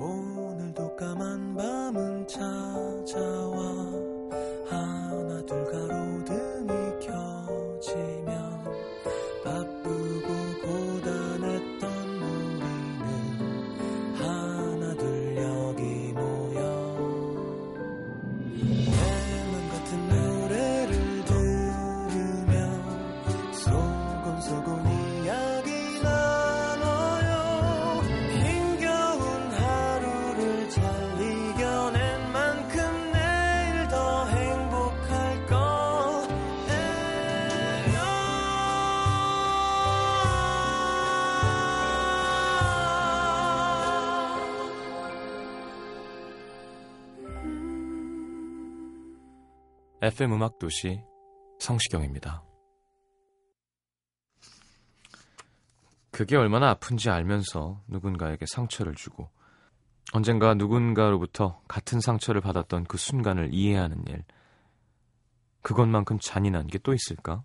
오늘도 까만 밤은 찾아와 FM 음악 도시 성시경입니다. 그게 얼마나 아픈지 알면서 누군가에게 상처를 주고 언젠가 누군가로부터 같은 상처를 받았던 그 순간을 이해하는 일. 그것만큼 잔인한 게 또 있을까?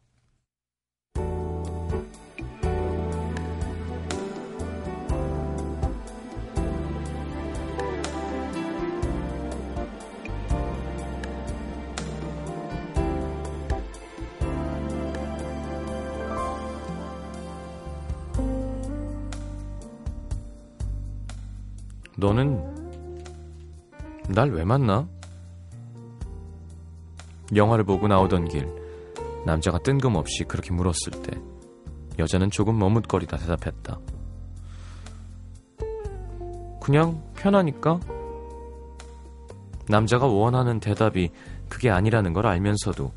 너는 날 왜 만나? 영화를 보고 나오던 길, 남자가 뜬금없이 그렇게 물었을 때, 여자는 조금 머뭇거리다 대답했다. 그냥 편하니까? 남자가 원하는 대답이 그게 아니라는 걸 알면서도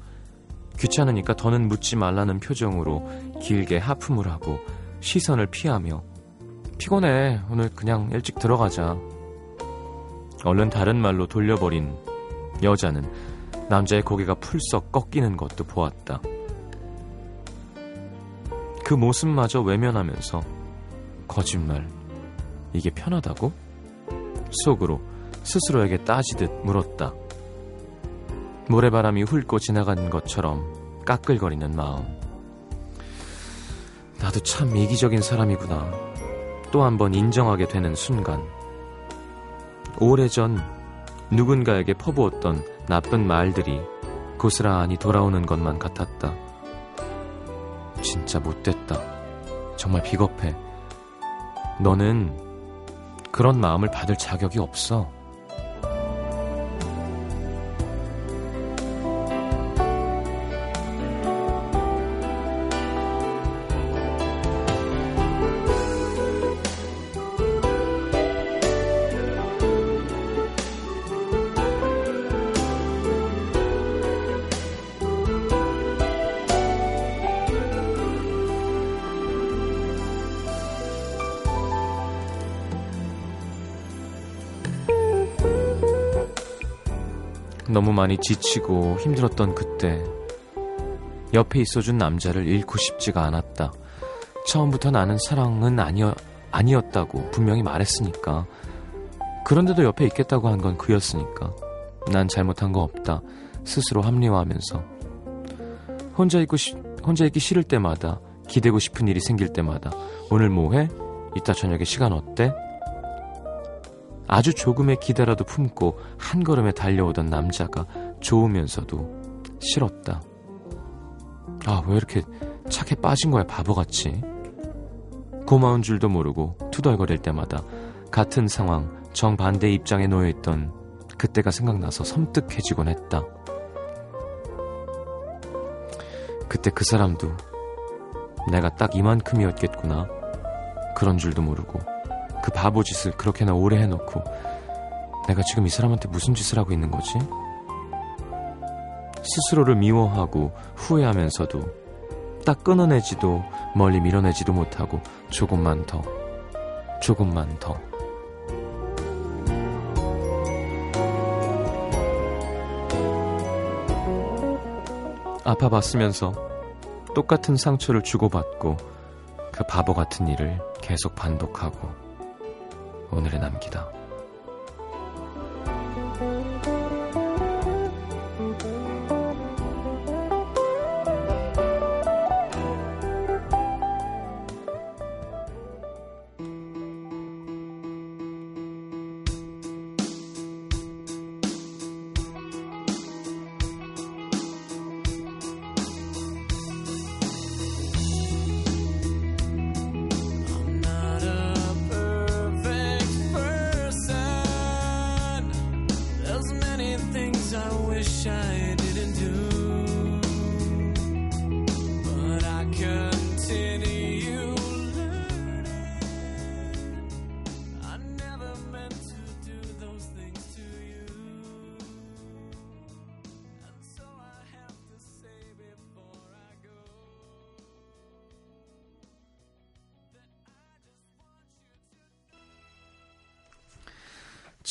귀찮으니까 더는 묻지 말라는 표정으로 길게 하품을 하고 시선을 피하며 피곤해. 오늘 그냥 일찍 들어가자. 얼른 다른 말로 돌려버린 여자는 남자의 고개가 풀썩 꺾이는 것도 보았다. 그 모습마저 외면하면서 거짓말. 이게 편하다고? 속으로 스스로에게 따지듯 물었다. 모래바람이 훑고 지나간 것처럼 까끌거리는 마음. 나도 참 이기적인 사람이구나. 또 한 번 인정하게 되는 순간. 오래전 누군가에게 퍼부었던 나쁜 말들이 고스란히 돌아오는 것만 같았다. 진짜 못됐다. 정말 비겁해. 너는 그런 마음을 받을 자격이 없어. 너무 많이 지치고 힘들었던 그때 옆에 있어준 남자를 잃고 싶지가 않았다. 처음부터 나는 사랑은 아니었, 아니었다고 분명히 말했으니까. 그런데도 옆에 있겠다고 한 건 그였으니까. 난 잘못한 거 없다. 스스로 합리화하면서. 혼자 있고 시, 혼자 있기 싫을 때마다 기대고 싶은 일이 생길 때마다 오늘 뭐 해? 이따 저녁에 시간 어때? 아주 조금의 기대라도 품고 한 걸음에 달려오던 남자가 좋으면서도 싫었다. 아, 왜 이렇게 착해 빠진 거야, 바보같이. 고마운 줄도 모르고 투덜거릴 때마다 같은 상황, 정반대 입장에 놓여있던 그때가 생각나서 섬뜩해지곤 했다. 그때 그 사람도 내가 딱 이만큼이었겠구나. 그런 줄도 모르고 그 바보 짓을 그렇게나 오래 해놓고 내가 지금 이 사람한테 무슨 짓을 하고 있는 거지? 스스로를 미워하고 후회하면서도 딱 끊어내지도 멀리 밀어내지도 못하고 조금만 더, 조금만 더. 아파봤으면서 똑같은 상처를 주고받고 그 바보 같은 일을 계속 반복하고 오늘에 남기다.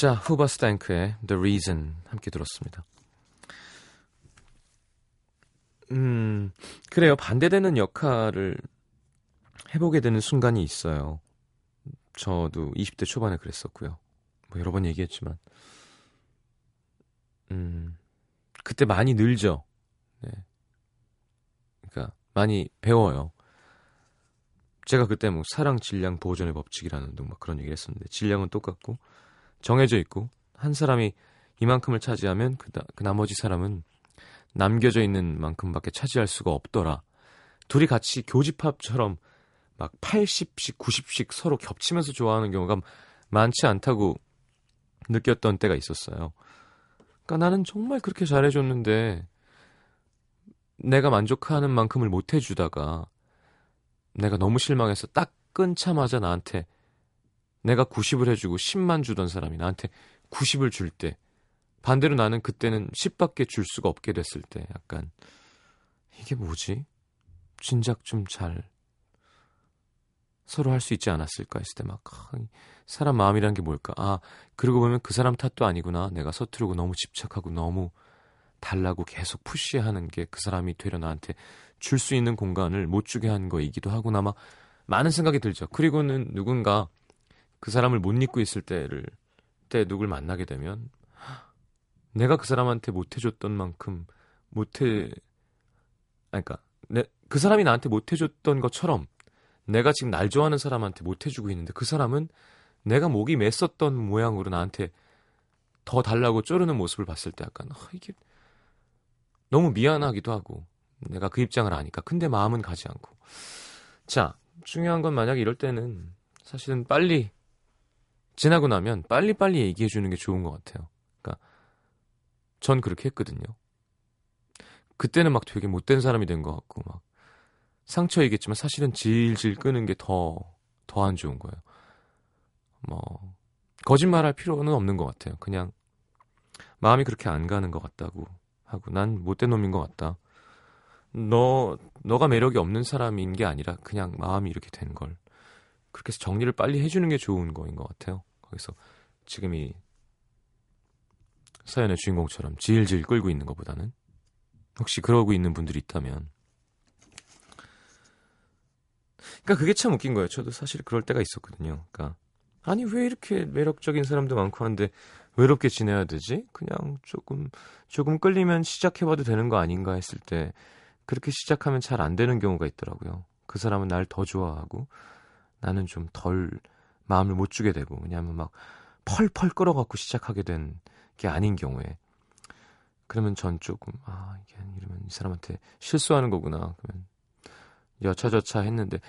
자, 후바스탱크의 The Reason 함께 들었습니다. 음, 그래요. 반대되는 역할을 해보게 되는 순간이 있어요. 저도 20대 초반에 그랬었고요. 뭐 여러 번 얘기했지만, 음, 그때 많이 늘죠. 네. 그러니까 많이 배워요. 제가 그때 뭐 사랑, 질량, 보호전의 법칙이라는 등 막 그런 얘기를 했었는데 질량은 똑같고 정해져 있고 한 사람이 이만큼을 차지하면 그, 그 나머지 사람은 남겨져 있는 만큼밖에 차지할 수가 없더라. 둘이 같이 교집합처럼 막 80씩, 90씩 서로 겹치면서 좋아하는 경우가 많지 않다고 느꼈던 때가 있었어요. 그러니까 나는 정말 그렇게 잘해줬는데 내가 만족하는 만큼을 못 해주다가 내가 너무 실망해서 딱 끊자마자 나한테 내가 90을 해주고 10만 주던 사람이 나한테 90을 줄 때 반대로 나는 그때는 10밖에 줄 수가 없게 됐을 때 약간 이게 뭐지? 진작 좀 잘 서로 할 수 있지 않았을까 했을 때 막 사람 마음이란 게 뭘까? 아 그러고 보면 그 사람 탓도 아니구나. 내가 서투르고 너무 집착하고 너무 달라고 계속 푸시하는 게 그 사람이 되려 나한테 줄 수 있는 공간을 못 주게 한 거이기도 하고 아마 많은 생각이 들죠. 그리고는 누군가 그 사람을 못 잊고 있을 때를 때 누굴 만나게 되면 내가 그 사람한테 못 해줬던 만큼 못해 그러니까 내, 그 사람이 나한테 못 해줬던 것처럼 내가 지금 날 좋아하는 사람한테 못 해주고 있는데 그 사람은 내가 목이 맸었던 모양으로 나한테 더 달라고 쪼르는 모습을 봤을 때 약간 아, 이게 너무 미안하기도 하고 내가 그 입장을 아니까. 근데 마음은 가지 않고. 자 중요한 건 만약에 이럴 때는 사실은 빨리 지나고 나면 빨리빨리 얘기해 주는 게 좋은 것 같아요. 그러니까 전 그렇게 했거든요. 그때는 막 되게 못된 사람이 된 것 같고 막 상처 얘기했지만 사실은 질질 끄는 게 더 더 안 좋은 거예요. 뭐 거짓말할 필요는 없는 것 같아요. 그냥 마음이 그렇게 안 가는 것 같다고 하고 난 못된 놈인 것 같다. 너 너가 매력이 없는 사람인 게 아니라 그냥 마음이 이렇게 된 걸. 그렇게 해서 정리를 빨리 해주는 게 좋은 거인 것 같아요. 거기서 지금 이 사연의 주인공처럼 질질 끌고 있는 것보다는 혹시 그러고 있는 분들이 있다면 그러니까 그게 참 웃긴 거예요. 저도 사실 그럴 때가 있었거든요. 그러니까 아니 왜 이렇게 매력적인 사람도 많고 한데 외롭게 지내야 되지? 그냥 조금 조금 끌리면 시작해봐도 되는 거 아닌가 했을 때 그렇게 시작하면 잘 안 되는 경우가 있더라고요. 그 사람은 날 더 좋아하고 나는 좀 덜 마음을 못 주게 되고 왜냐하면 막 펄펄 끌어갖고 시작하게 된 게 아닌 경우에. 그러면 전 조금 아 이게 이러면 이 사람한테 실수하는 거구나. 그러면 여차저차 했는데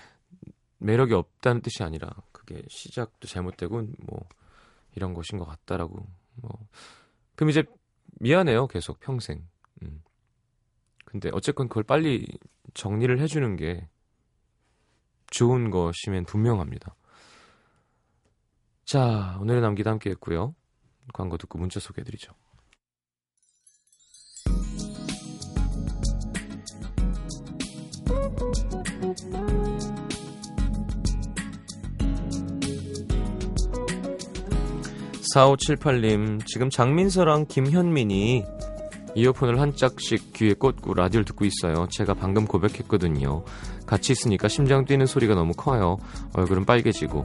매력이 없다는 뜻이 아니라 그게 시작도 잘못되고 뭐 이런 것인 것 같다라고 뭐. 그럼 이제 미안해요 계속 평생. 음. 근데 어쨌건 그걸 빨리 정리를 해주는 게 좋은 것이면 분명합니다. 자, 오늘의 남기도 함께 했고요. 광고 듣고 문자 소개해드리죠. (4578님) 지금 장민서랑 김현민이 이어폰을 한 짝씩 귀에 꽂고 라디오를 듣고 있어요. 제가 방금 고백했거든요. 같이 있으니까 심장 뛰는 소리가 너무 커요. 얼굴은 빨개지고.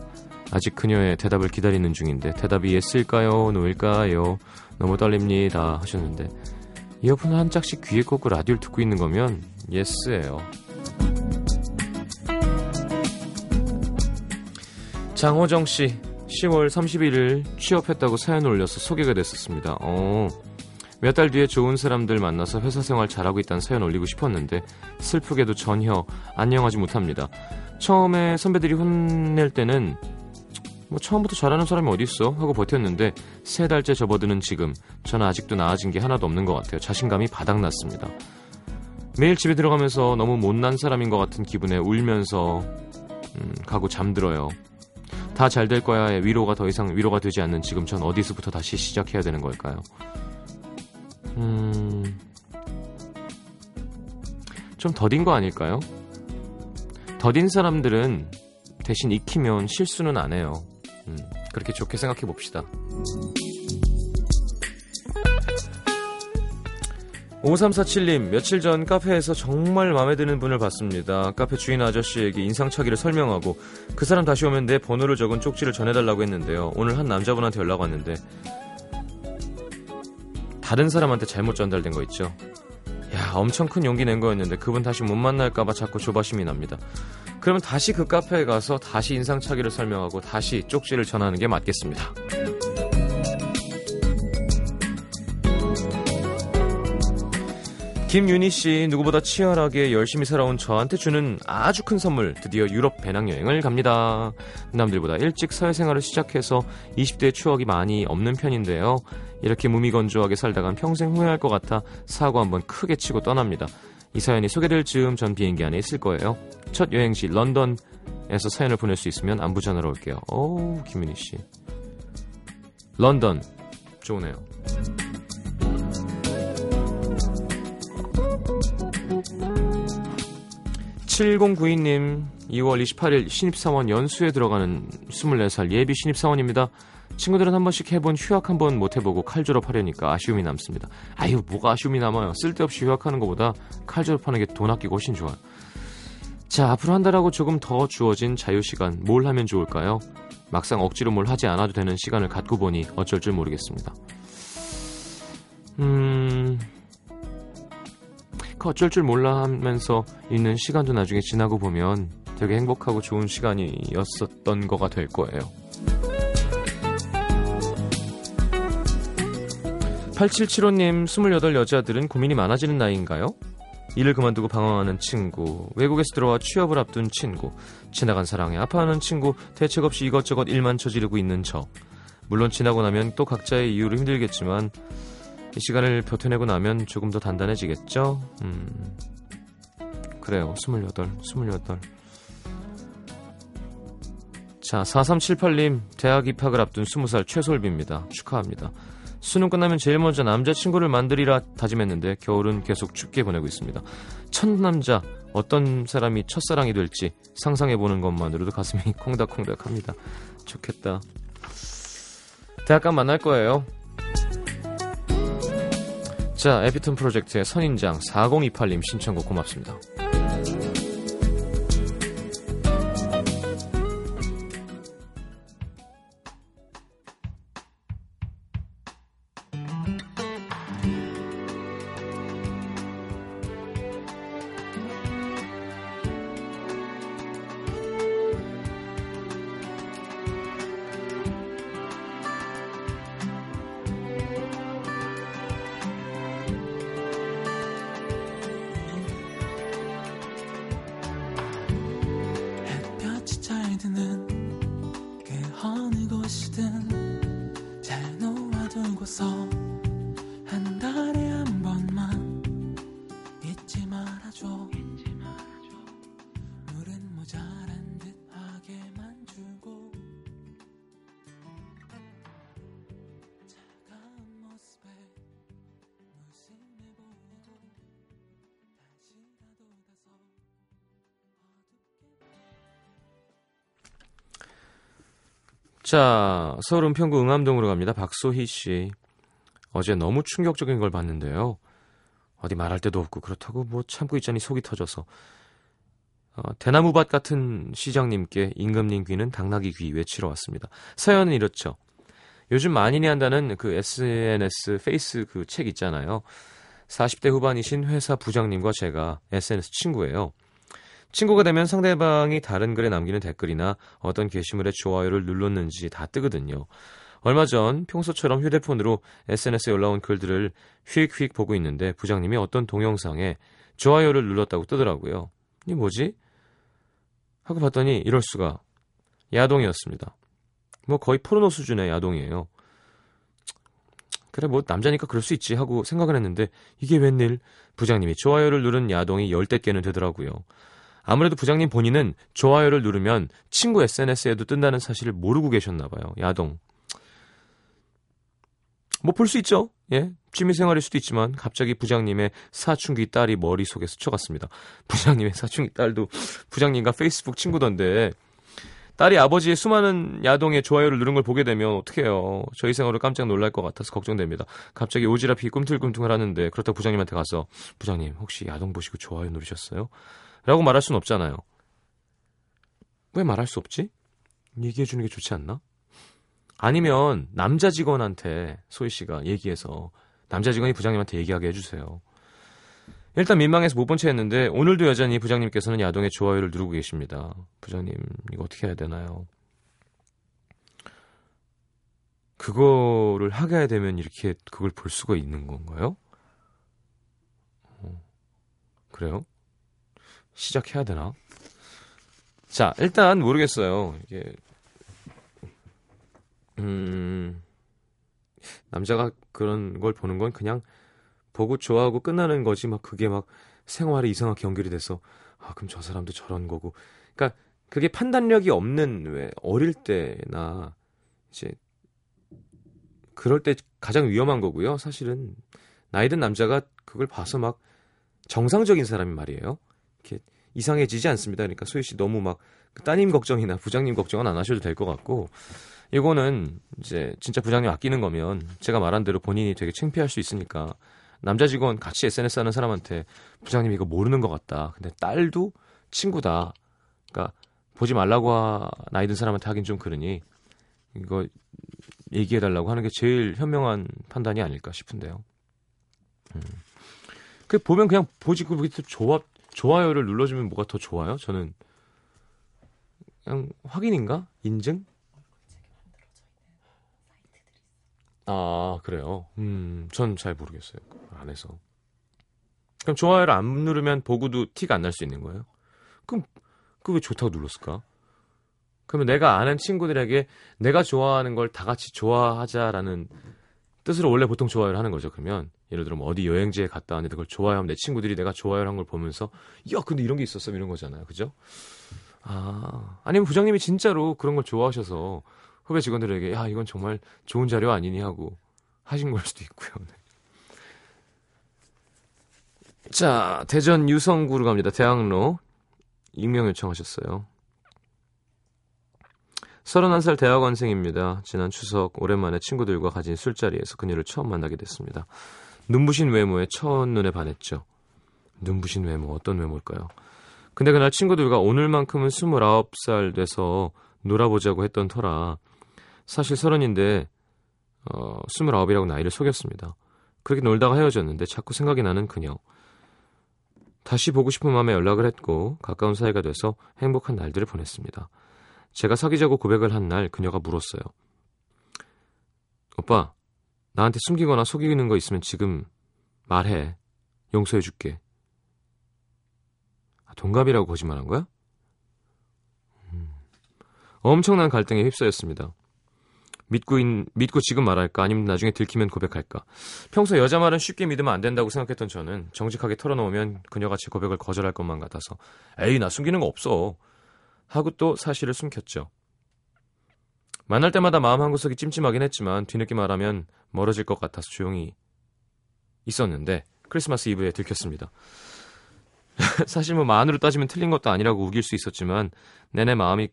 아직 그녀의 대답을 기다리는 중인데 대답이 예스일까요? 노일까요? 너무 떨립니다 하셨는데 이어폰을 한 짝씩 귀에 꽂고 라디오를 듣고 있는 거면 예스예요. 장호정 씨 10월 31일 취업했다고 사연 올려서 소개가 됐었습니다. 어. 몇 달 뒤에 좋은 사람들 만나서 회사 생활 잘하고 있다는 사연 올리고 싶었는데 슬프게도 전혀 안녕하지 못합니다. 처음에 선배들이 혼낼 때는 뭐 처음부터 잘하는 사람이 어디 있어 하고 버텼는데 세 달째 접어드는 지금 저는 아직도 나아진 게 하나도 없는 것 같아요. 자신감이 바닥났습니다. 매일 집에 들어가면서 너무 못난 사람인 것 같은 기분에 울면서 음, 가고 잠들어요. 다 잘 될 거야의 위로가 더 이상 위로가 되지 않는 지금 전 어디서부터 다시 시작해야 되는 걸까요? 음, 좀 더딘 거 아닐까요? 더딘 사람들은 대신 익히면 실수는 안 해요. 음, 그렇게 좋게 생각해 봅시다. 5347님, 며칠 전 카페에서 정말 마음에 드는 분을 봤습니다. 카페 주인 아저씨에게 인상착의를 설명하고 그 사람 다시 오면 내 번호를 적은 쪽지를 전해달라고 했는데요. 오늘 한 남자분한테 연락 왔는데 다른 사람한테 잘못 전달된 거 있죠. 야, 엄청 큰 용기 낸 거였는데 그분 다시 못 만날까봐 자꾸 조바심이 납니다. 그러면 다시 그 카페에 가서 다시 인상착의를 설명하고 다시 쪽지를 전하는 게 맞겠습니다. 김윤희 씨, 누구보다 치열하게 열심히 살아온 저한테 주는 아주 큰 선물, 드디어 유럽 배낭여행을 갑니다. 남들보다 일찍 사회생활을 시작해서 20대의 추억이 많이 없는 편인데요. 이렇게 무미건조하게 살다간 평생 후회할 것 같아 사고 한번 크게 치고 떠납니다. 이 사연이 소개될 즈음 전 비행기 안에 있을 거예요. 첫 여행지 런던에서 사연을 보낼 수 있으면 안부 전하러 올게요. 오, 김윤희 씨. 런던. 좋으네요. 7092님, 2월 28일 신입사원 연수에 들어가는 24살 예비 신입사원입니다. 친구들은 한 번씩 해본 휴학 한 번 못 해보고 칼 졸업 하려니까 아쉬움이 남습니다. 아유, 뭐가 아쉬움이 남아요. 쓸데없이 휴학하는 것보다 칼 졸업하는 게 돈 아끼고 훨씬 좋아요. 자, 앞으로 한 달하고 조금 더 주어진 자유시간, 뭘 하면 좋을까요? 막상 억지로 뭘 하지 않아도 되는 시간을 갖고 보니 어쩔 줄 모르겠습니다. 음, 그 어쩔 줄 몰라 하면서 있는 시간도 나중에 지나고 보면 되게 행복하고 좋은 시간이었었던 거가 될 거예요. 8775님, 28 여자들은 고민이 많아지는 나이인가요? 일을 그만두고 방황하는 친구, 외국에서 들어와 취업을 앞둔 친구, 지나간 사랑에 아파하는 친구, 대책 없이 이것저것 일만 저지르고 있는 저. 물론 지나고 나면 또 각자의 이유로 힘들겠지만 이 시간을 버텨내고 나면 조금 더 단단해지겠죠? 음, 그래요. 28, 28. 자, 4378님, 대학 입학을 앞둔 20살 최솔비입니다. 축하합니다. 수능 끝나면 제일 먼저 남자친구를 만들이라 다짐했는데 겨울은 계속 춥게 보내고 있습니다. 첫 남자, 어떤 사람이 첫사랑이 될지 상상해보는 것만으로도 가슴이 콩닥콩닥 합니다. 좋겠다. 대학간 만날 거예요. 자, 에피톤 프로젝트의 선인장 4028님 신청곡 고맙습니다. 자, 서울 은평구 응암동으로 갑니다. 박소희 씨. 어제 너무 충격적인 걸 봤는데요. 어디 말할 데도 없고 그렇다고 뭐 참고 있자니 속이 터져서 어, 대나무밭 같은 시장님께 임금님 귀는 당나귀 귀 외치러 왔습니다. 사연은 이렇죠. 요즘 만인이 한다는 그 SNS 페이스 그 책 있잖아요. 40대 후반이신 회사 부장님과 제가 SNS 친구예요. 친구가 되면 상대방이 다른 글에 남기는 댓글이나 어떤 게시물에 좋아요를 눌렀는지 다 뜨거든요. 얼마 전 평소처럼 휴대폰으로 SNS에 올라온 글들을 휙휙 보고 있는데 부장님이 어떤 동영상에 좋아요를 눌렀다고 뜨더라고요. 이 뭐지? 하고 봤더니 이럴 수가 야동이었습니다. 뭐 거의 포르노 수준의 야동이에요. 그래 뭐 남자니까 그럴 수 있지 하고 생각을 했는데 이게 웬일 부장님이 좋아요를 누른 야동이 열대 개는 되더라고요. 아무래도 부장님 본인은 좋아요를 누르면 친구 SNS에도 뜬다는 사실을 모르고 계셨나 봐요. 야동. 뭐 볼 수 있죠. 예. 취미 생활일 수도 있지만 갑자기 부장님의 사춘기 딸이 머릿속에 스쳐갔습니다. 부장님의 사춘기 딸도 부장님과 페이스북 친구던데 딸이 아버지의 수많은 야동에 좋아요를 누른 걸 보게 되면 어떡해요. 저희 생활을 깜짝 놀랄 것 같아서 걱정됩니다. 갑자기 오지랖이 꿈틀꿈틀 하는데 그렇다고 부장님한테 가서 부장님 혹시 야동 보시고 좋아요 누르셨어요? 라고 말할 순 없잖아요. 왜 말할 수 없지? 얘기해 주는 게 좋지 않나? 아니면 남자 직원한테 소희 씨가 얘기해서 남자 직원이 부장님한테 얘기하게 해주세요. 일단 민망해서 못 본 채 했는데 오늘도 여전히 부장님께서는 야동에 좋아요를 누르고 계십니다. 부장님 이거 어떻게 해야 되나요? 그거를 하게 되면 이렇게 그걸 볼 수가 있는 건가요? 어, 그래요? 시작해야 되나? 자, 일단 모르겠어요. 이게 음 남자가 그런 걸 보는 건 그냥 보고 좋아하고 끝나는 거지 막 그게 막 생활에 이상하게 연결이 돼서 아 그럼 저 사람도 저런 거고 그러니까 그게 판단력이 없는 왜 어릴 때나 이제 그럴 때 가장 위험한 거고요 사실은 나이 든 남자가 그걸 봐서 막 정상적인 사람이 말이에요 이렇게 이상해지지 않습니다 그러니까 소희 씨 너무 막그 따님 걱정이나 부장님 걱정은 안 하셔도 될 것 같고 이거는 이제 진짜 부장님 아끼는 거면 제가 말한 대로 본인이 되게 창피할 수 있으니까 남자 직원 같이 SNS 하는 사람한테 부장님 이거 모르는 것 같다. 근데 딸도 친구다. 그러니까 보지 말라고 하, 나이 든 사람한테 하긴 좀 그러니 이거 얘기해 달라고 하는 게 제일 현명한 판단이 아닐까 싶은데요. 음. 그 보면 그냥 보지 그 좋아 좋아요를 눌러주면 뭐가 더 좋아요? 저는 그냥 확인인가 인증 아, 그래요? 음, 전 잘 모르겠어요. 안 해서. 그럼 좋아요를 안 누르면 보고도 티가 안 날 수 있는 거예요? 그럼, 그왜 좋다고 눌렀을까? 그러면 내가 아는 친구들에게 내가 좋아하는 걸 다 같이 좋아하자라는 뜻으로 원래 보통 좋아요를 하는 거죠. 그러면 예를 들어 뭐 어디 여행지에 갔다 왔는데 그걸 좋아요하면 내 친구들이 내가 좋아요를 한 걸 보면서 야 근데 이런 게 있었어 이런 거잖아요. 그죠? 아 아니면 부장님이 진짜로 그런 걸 좋아하셔서 후배 직원들에게 야 이건 정말 좋은 자료 아니니 하고 하신 걸 수도 있고요. 네. 자 대전 유성구로 갑니다. 대학로 익명 요청하셨어요. 31살 대학원생입니다. 지난 추석 오랜만에 친구들과 가진 술자리에서 그녀를 처음 만나게 됐습니다. 눈부신 외모에 첫눈에 반했죠. 눈부신 외모 어떤 외모일까요? 근데 그날 친구들과 오늘만큼은 29살 돼서 놀아보자고 했던 터라 사실 서른인데 어, 스물아홉이라고 나이를 속였습니다. 그렇게 놀다가 헤어졌는데 자꾸 생각이 나는 그녀. 다시 보고 싶은 마음에 연락을 했고 가까운 사이가 돼서 행복한 날들을 보냈습니다. 제가 사귀자고 고백을 한 날 그녀가 물었어요. 오빠, 나한테 숨기거나 속이는 거 있으면 지금 말해. 용서해줄게. 아, 동갑이라고 거짓말한 거야? 음. 엄청난 갈등에 휩싸였습니다. 믿고, 있, 믿고 지금 말할까 아니면 나중에 들키면 고백할까. 평소 여자 말은 쉽게 믿으면 안 된다고 생각했던 저는 정직하게 털어놓으면 그녀가 제 고백을 거절할 것만 같아서 에이 나 숨기는 거 없어 하고 또 사실을 숨겼죠. 만날 때마다 마음 한 구석이 찜찜하긴 했지만 뒤늦게 말하면 멀어질 것 같아서 조용히 있었는데 크리스마스 이브에 들켰습니다. 사실 뭐 만으로 따지면 틀린 것도 아니라고 우길 수 있었지만 내내 마음이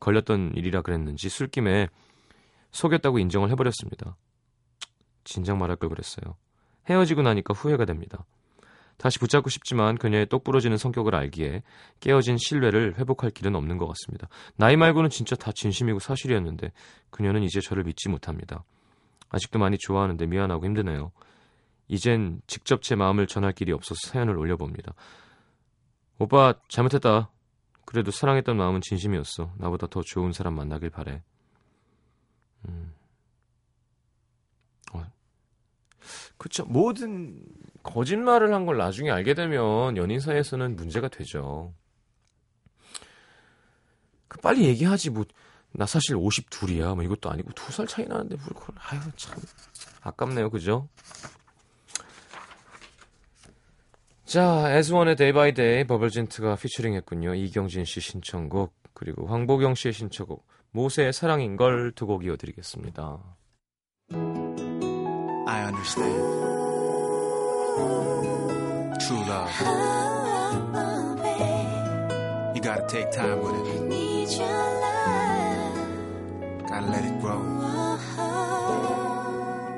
걸렸던 일이라 그랬는지 술김에 속였다고 인정을 해버렸습니다. 진작 말할 걸 그랬어요. 헤어지고 나니까 후회가 됩니다. 다시 붙잡고 싶지만 그녀의 똑부러지는 성격을 알기에 깨어진 신뢰를 회복할 길은 없는 것 같습니다. 나이 말고는 진짜 다 진심이고 사실이었는데 그녀는 이제 저를 믿지 못합니다. 아직도 많이 좋아하는데 미안하고 힘드네요. 이젠 직접 제 마음을 전할 길이 없어서 사연을 올려봅니다. 오빠 잘못했다. 그래도 사랑했던 마음은 진심이었어. 나보다 더 좋은 사람 만나길 바래. 음. 어. 그쵸. 모든 거짓말을 한 걸 나중에 알게 되면 연인 사이에서는 문제가 되죠. 그 빨리 얘기하지 뭐. 나 사실 52이야. 뭐 이것도 아니고 두 살 차이 나는데 뭘 그걸 아유 참 아깝네요. 그죠? 자, As One의 Day By Day 버벌진트가 피처링 했군요. 이경진 씨 신청곡 그리고 황보경 씨의 신청곡 모세의 사랑인 걸 두 곡 이어드리겠습니다. I understand. True love. You gotta take time with it. Gotta let it grow.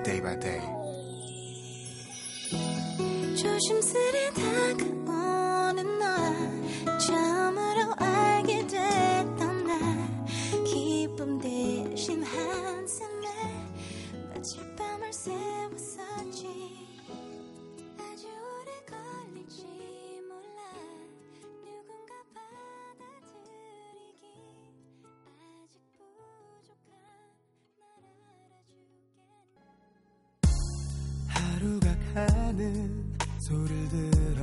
Day by day. 조심스레 다가오는 널 처음으로 알게 됐던 날 기쁨 대신 한숨에 며칠 밤 을 새웠었지. 아주 오래 걸릴지 몰라. 누군가 받아들이기 아직 부족한 날 알아주겠니 하루가 가는 소리를 들어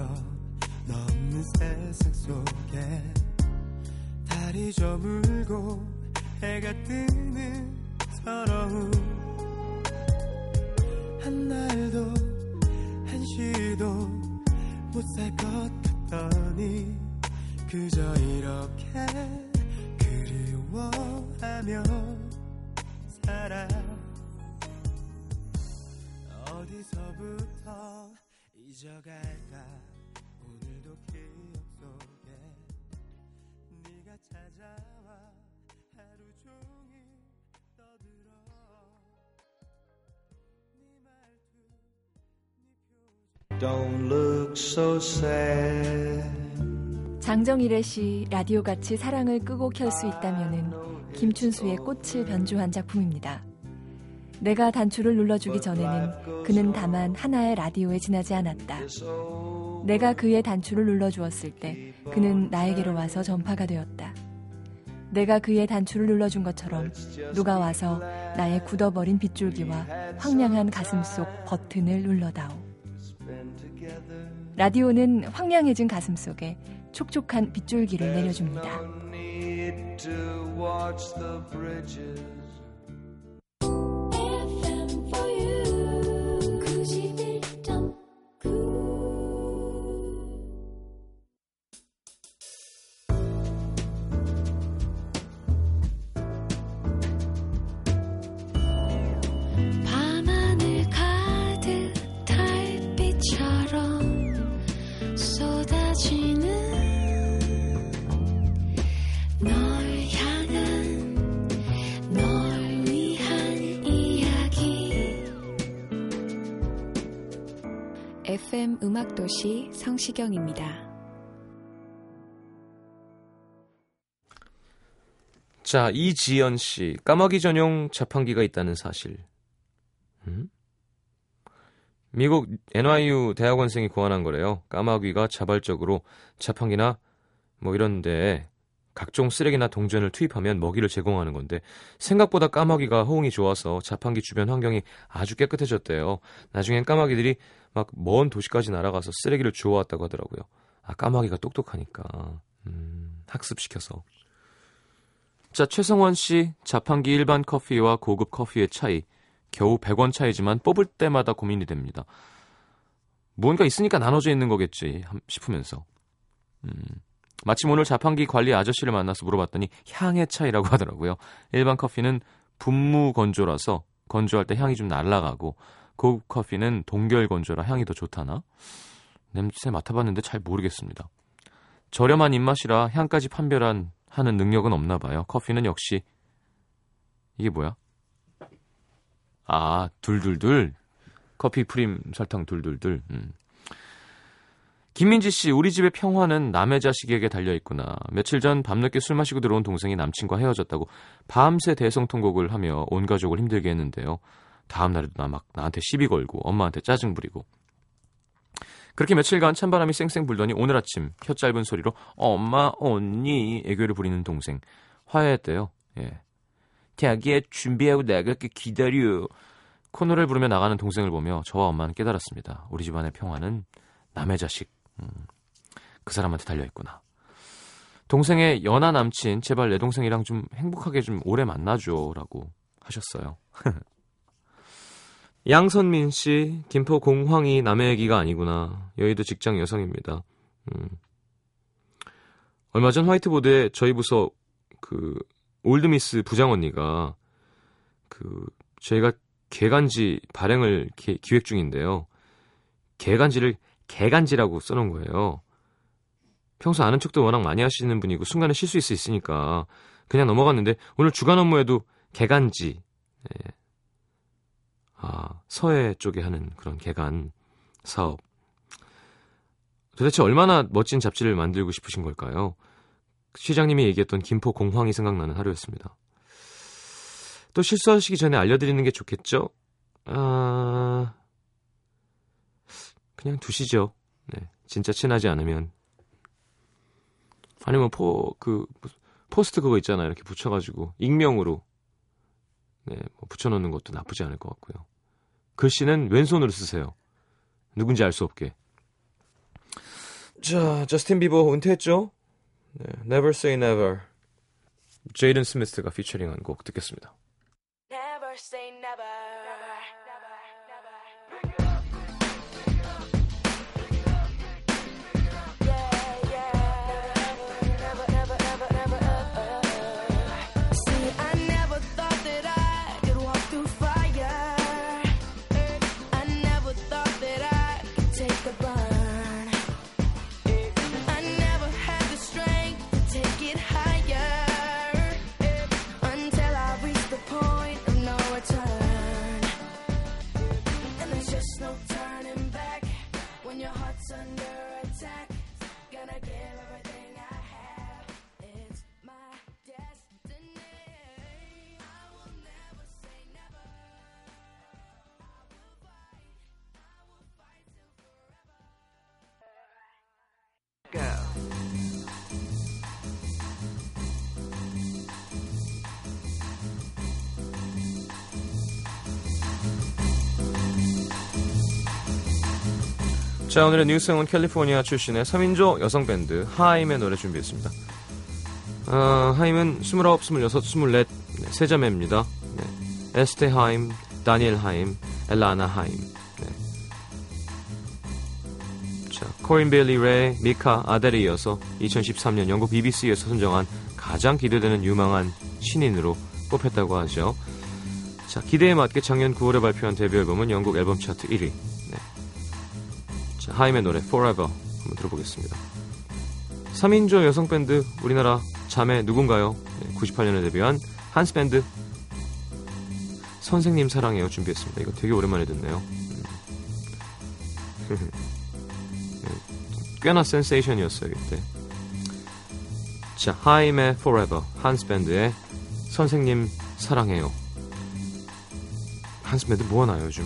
넘는 세상 속에 달이 저물고 해가 뜨는 서러움 한 날도 한 시도 못 살 것 같더니. 그저 이렇게 그리워하며 살아. 어디서부터 잊어갈까? 오늘도 기억 속에 네가 찾아 장정일의 시 라디오 같이 사랑을 끄고 켤 수 있다면은 김춘수의 꽃을 변주한 작품입니다. 내가 단추를 눌러주기 전에는 그는 다만 하나의 라디오에 지나지 않았다. 내가 그의 단추를 눌러주었을 때 그는 나에게로 와서 전파가 되었다. 내가 그의 단추를 눌러준 것처럼 누가 와서 나의 굳어버린 빗줄기와 황량한 가슴 속 버튼을 눌러다오. 라디오는 황량해진 가슴 속에 촉촉한 빗줄기를 내려줍니다. 음악도시 성시경입니다. 자, 이지연 씨. 까마귀 전용 자판기가 있다는 사실. 음? 미국 NYU 대학원생이 고안한 거래요. 까마귀가 자발적으로 자판기나 뭐 이런 데 각종 쓰레기나 동전을 투입하면 먹이를 제공하는 건데 생각보다 까마귀가 호응이 좋아서 자판기 주변 환경이 아주 깨끗해졌대요. 나중엔 까마귀들이 막 먼 도시까지 날아가서 쓰레기를 주워 왔다고 하더라고요. 아 까마귀가 똑똑하니까 음, 학습시켜서. 자, 최성원 씨, 자판기 일반 커피와 고급 커피의 차이. 겨우 100원 차이지만 뽑을 때마다 고민이 됩니다. 무언가 있으니까 나눠져 있는 거겠지 함- 싶으면서. 음, 마침 오늘 자판기 관리 아저씨를 만나서 물어봤더니 향의 차이라고 하더라고요. 일반 커피는 분무 건조라서 건조할 때 향이 좀 날아가고 고급 커피는 동결 건조라 향이 더 좋다나? 냄새 맡아봤는데 잘 모르겠습니다. 저렴한 입맛이라 향까지 판별한 하는 능력은 없나 봐요. 커피는 역시 이게 뭐야? 아, 둘둘둘. 커피 프림 설탕 둘둘둘. 음. 김민지 씨, 우리 집의 평화는 남의 자식에게 달려 있구나. 며칠 전 밤늦게 술 마시고 들어온 동생이 남친과 헤어졌다고 밤새 대성통곡을 하며 온 가족을 힘들게 했는데요. 다음 날에도 나 막 나한테 시비 걸고 엄마한테 짜증 부리고. 그렇게 며칠간 찬바람이 쌩쌩 불더니 오늘 아침 혀 짧은 소리로 엄마, 언니 애교를 부리는 동생. 화해했대요. 예. 자기야 준비하고 나갈게 기다려. 코너를 부르며 나가는 동생을 보며 저와 엄마는 깨달았습니다. 우리 집안의 평화는 남의 자식. 음, 그 사람한테 달려있구나. 동생의 연하 남친 제발 내 동생이랑 좀 행복하게 좀 오래 만나줘 라고 하셨어요. 양선민 씨, 김포 공황이 남의 얘기가 아니구나. 여의도 직장 여성입니다. 음. 얼마 전 화이트보드에 저희 부서 그 올드미스 부장 언니가 그 저희가 개간지 발행을 기, 기획 중인데요. 개간지를 개간지라고 써놓은 거예요. 평소 아는 척도 워낙 많이 하시는 분이고 순간에 실수일 수 있으니까 그냥 넘어갔는데 오늘 주간 업무에도 개간지, 예. 아, 서해 쪽에 하는 그런 개간 사업. 도대체 얼마나 멋진 잡지를 만들고 싶으신 걸까요? 시장님이 얘기했던 김포 공황이 생각나는 하루였습니다. 또 실수하시기 전에 알려드리는 게 좋겠죠? 아, 그냥 두시죠. 네, 진짜 친하지 않으면. 아니면 포, 그, 포스트 그거 있잖아요. 이렇게 붙여가지고, 익명으로, 네, 뭐 붙여놓는 것도 나쁘지 않을 것 같고요. 글씨는 왼손으로 쓰세요. 누군지 알 수 없게. 자, 저스틴 비버 은퇴했죠? 네, Never Say Never. 제이든 스미스가 피처링한 곡 듣겠습니다. No turning back when your heart's under attack. 자, 오늘의 뉴스는 캘리포니아 출신의 3인조 여성 밴드 하임의 노래 준비했습니다. 어, 하임은 29, 26, 24, 네, 세 자매입니다. 네. 에스테 하임, 다니엘 하임, 엘라나 하임. 네. 자, 코린 베일리 레, 미카, 아델에 이어서 2013년 영국 BBC에서 선정한 가장 기대되는 유망한 신인으로 뽑혔다고 하죠. 자, 기대에 맞게 작년 9월에 발표한 데뷔 앨범은 영국 앨범 차트 1위. 하임의 노래 Forever 한번 들어보겠습니다. 3인조 여성 밴드 우리나라 자매 누군가요? 네, 98년에 데뷔한 한스 밴드 선생님 사랑해요 준비했습니다. 이거 되게 오랜만에 듣네요. 음. 네, 꽤나 센세이션이었어요 이때. 자, 하임의 Forever, 한스 밴드의 선생님 사랑해요. 한스 밴드 뭐 하나요 요즘?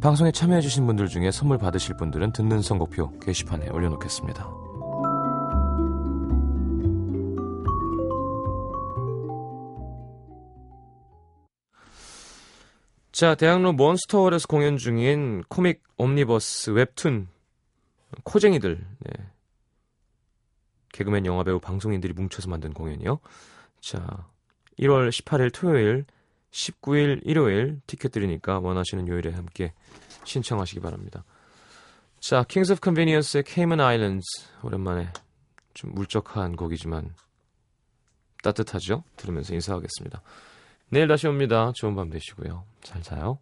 방송에 참여해주신 분들 중에 선물 받으실 분들은 듣는 선곡표 게시판에 올려놓겠습니다. 자, 대학로 몬스터홀에서 공연 중인 코믹 옴니버스 웹툰 코쟁이들 네. 개그맨 영화배우 방송인들이 뭉쳐서 만든 공연이요. 자, 1월 18일 토요일, 19일 일요일 티켓 드리니까 원하시는 요일에 함께 신청하시기 바랍니다. 자, Kings of Convenience의 Cayman Island 오랜만에 좀 울적한 곡이지만 따뜻하죠? 들으면서 인사하겠습니다. 내일 다시 옵니다. 좋은 밤 되시고요. 잘 자요.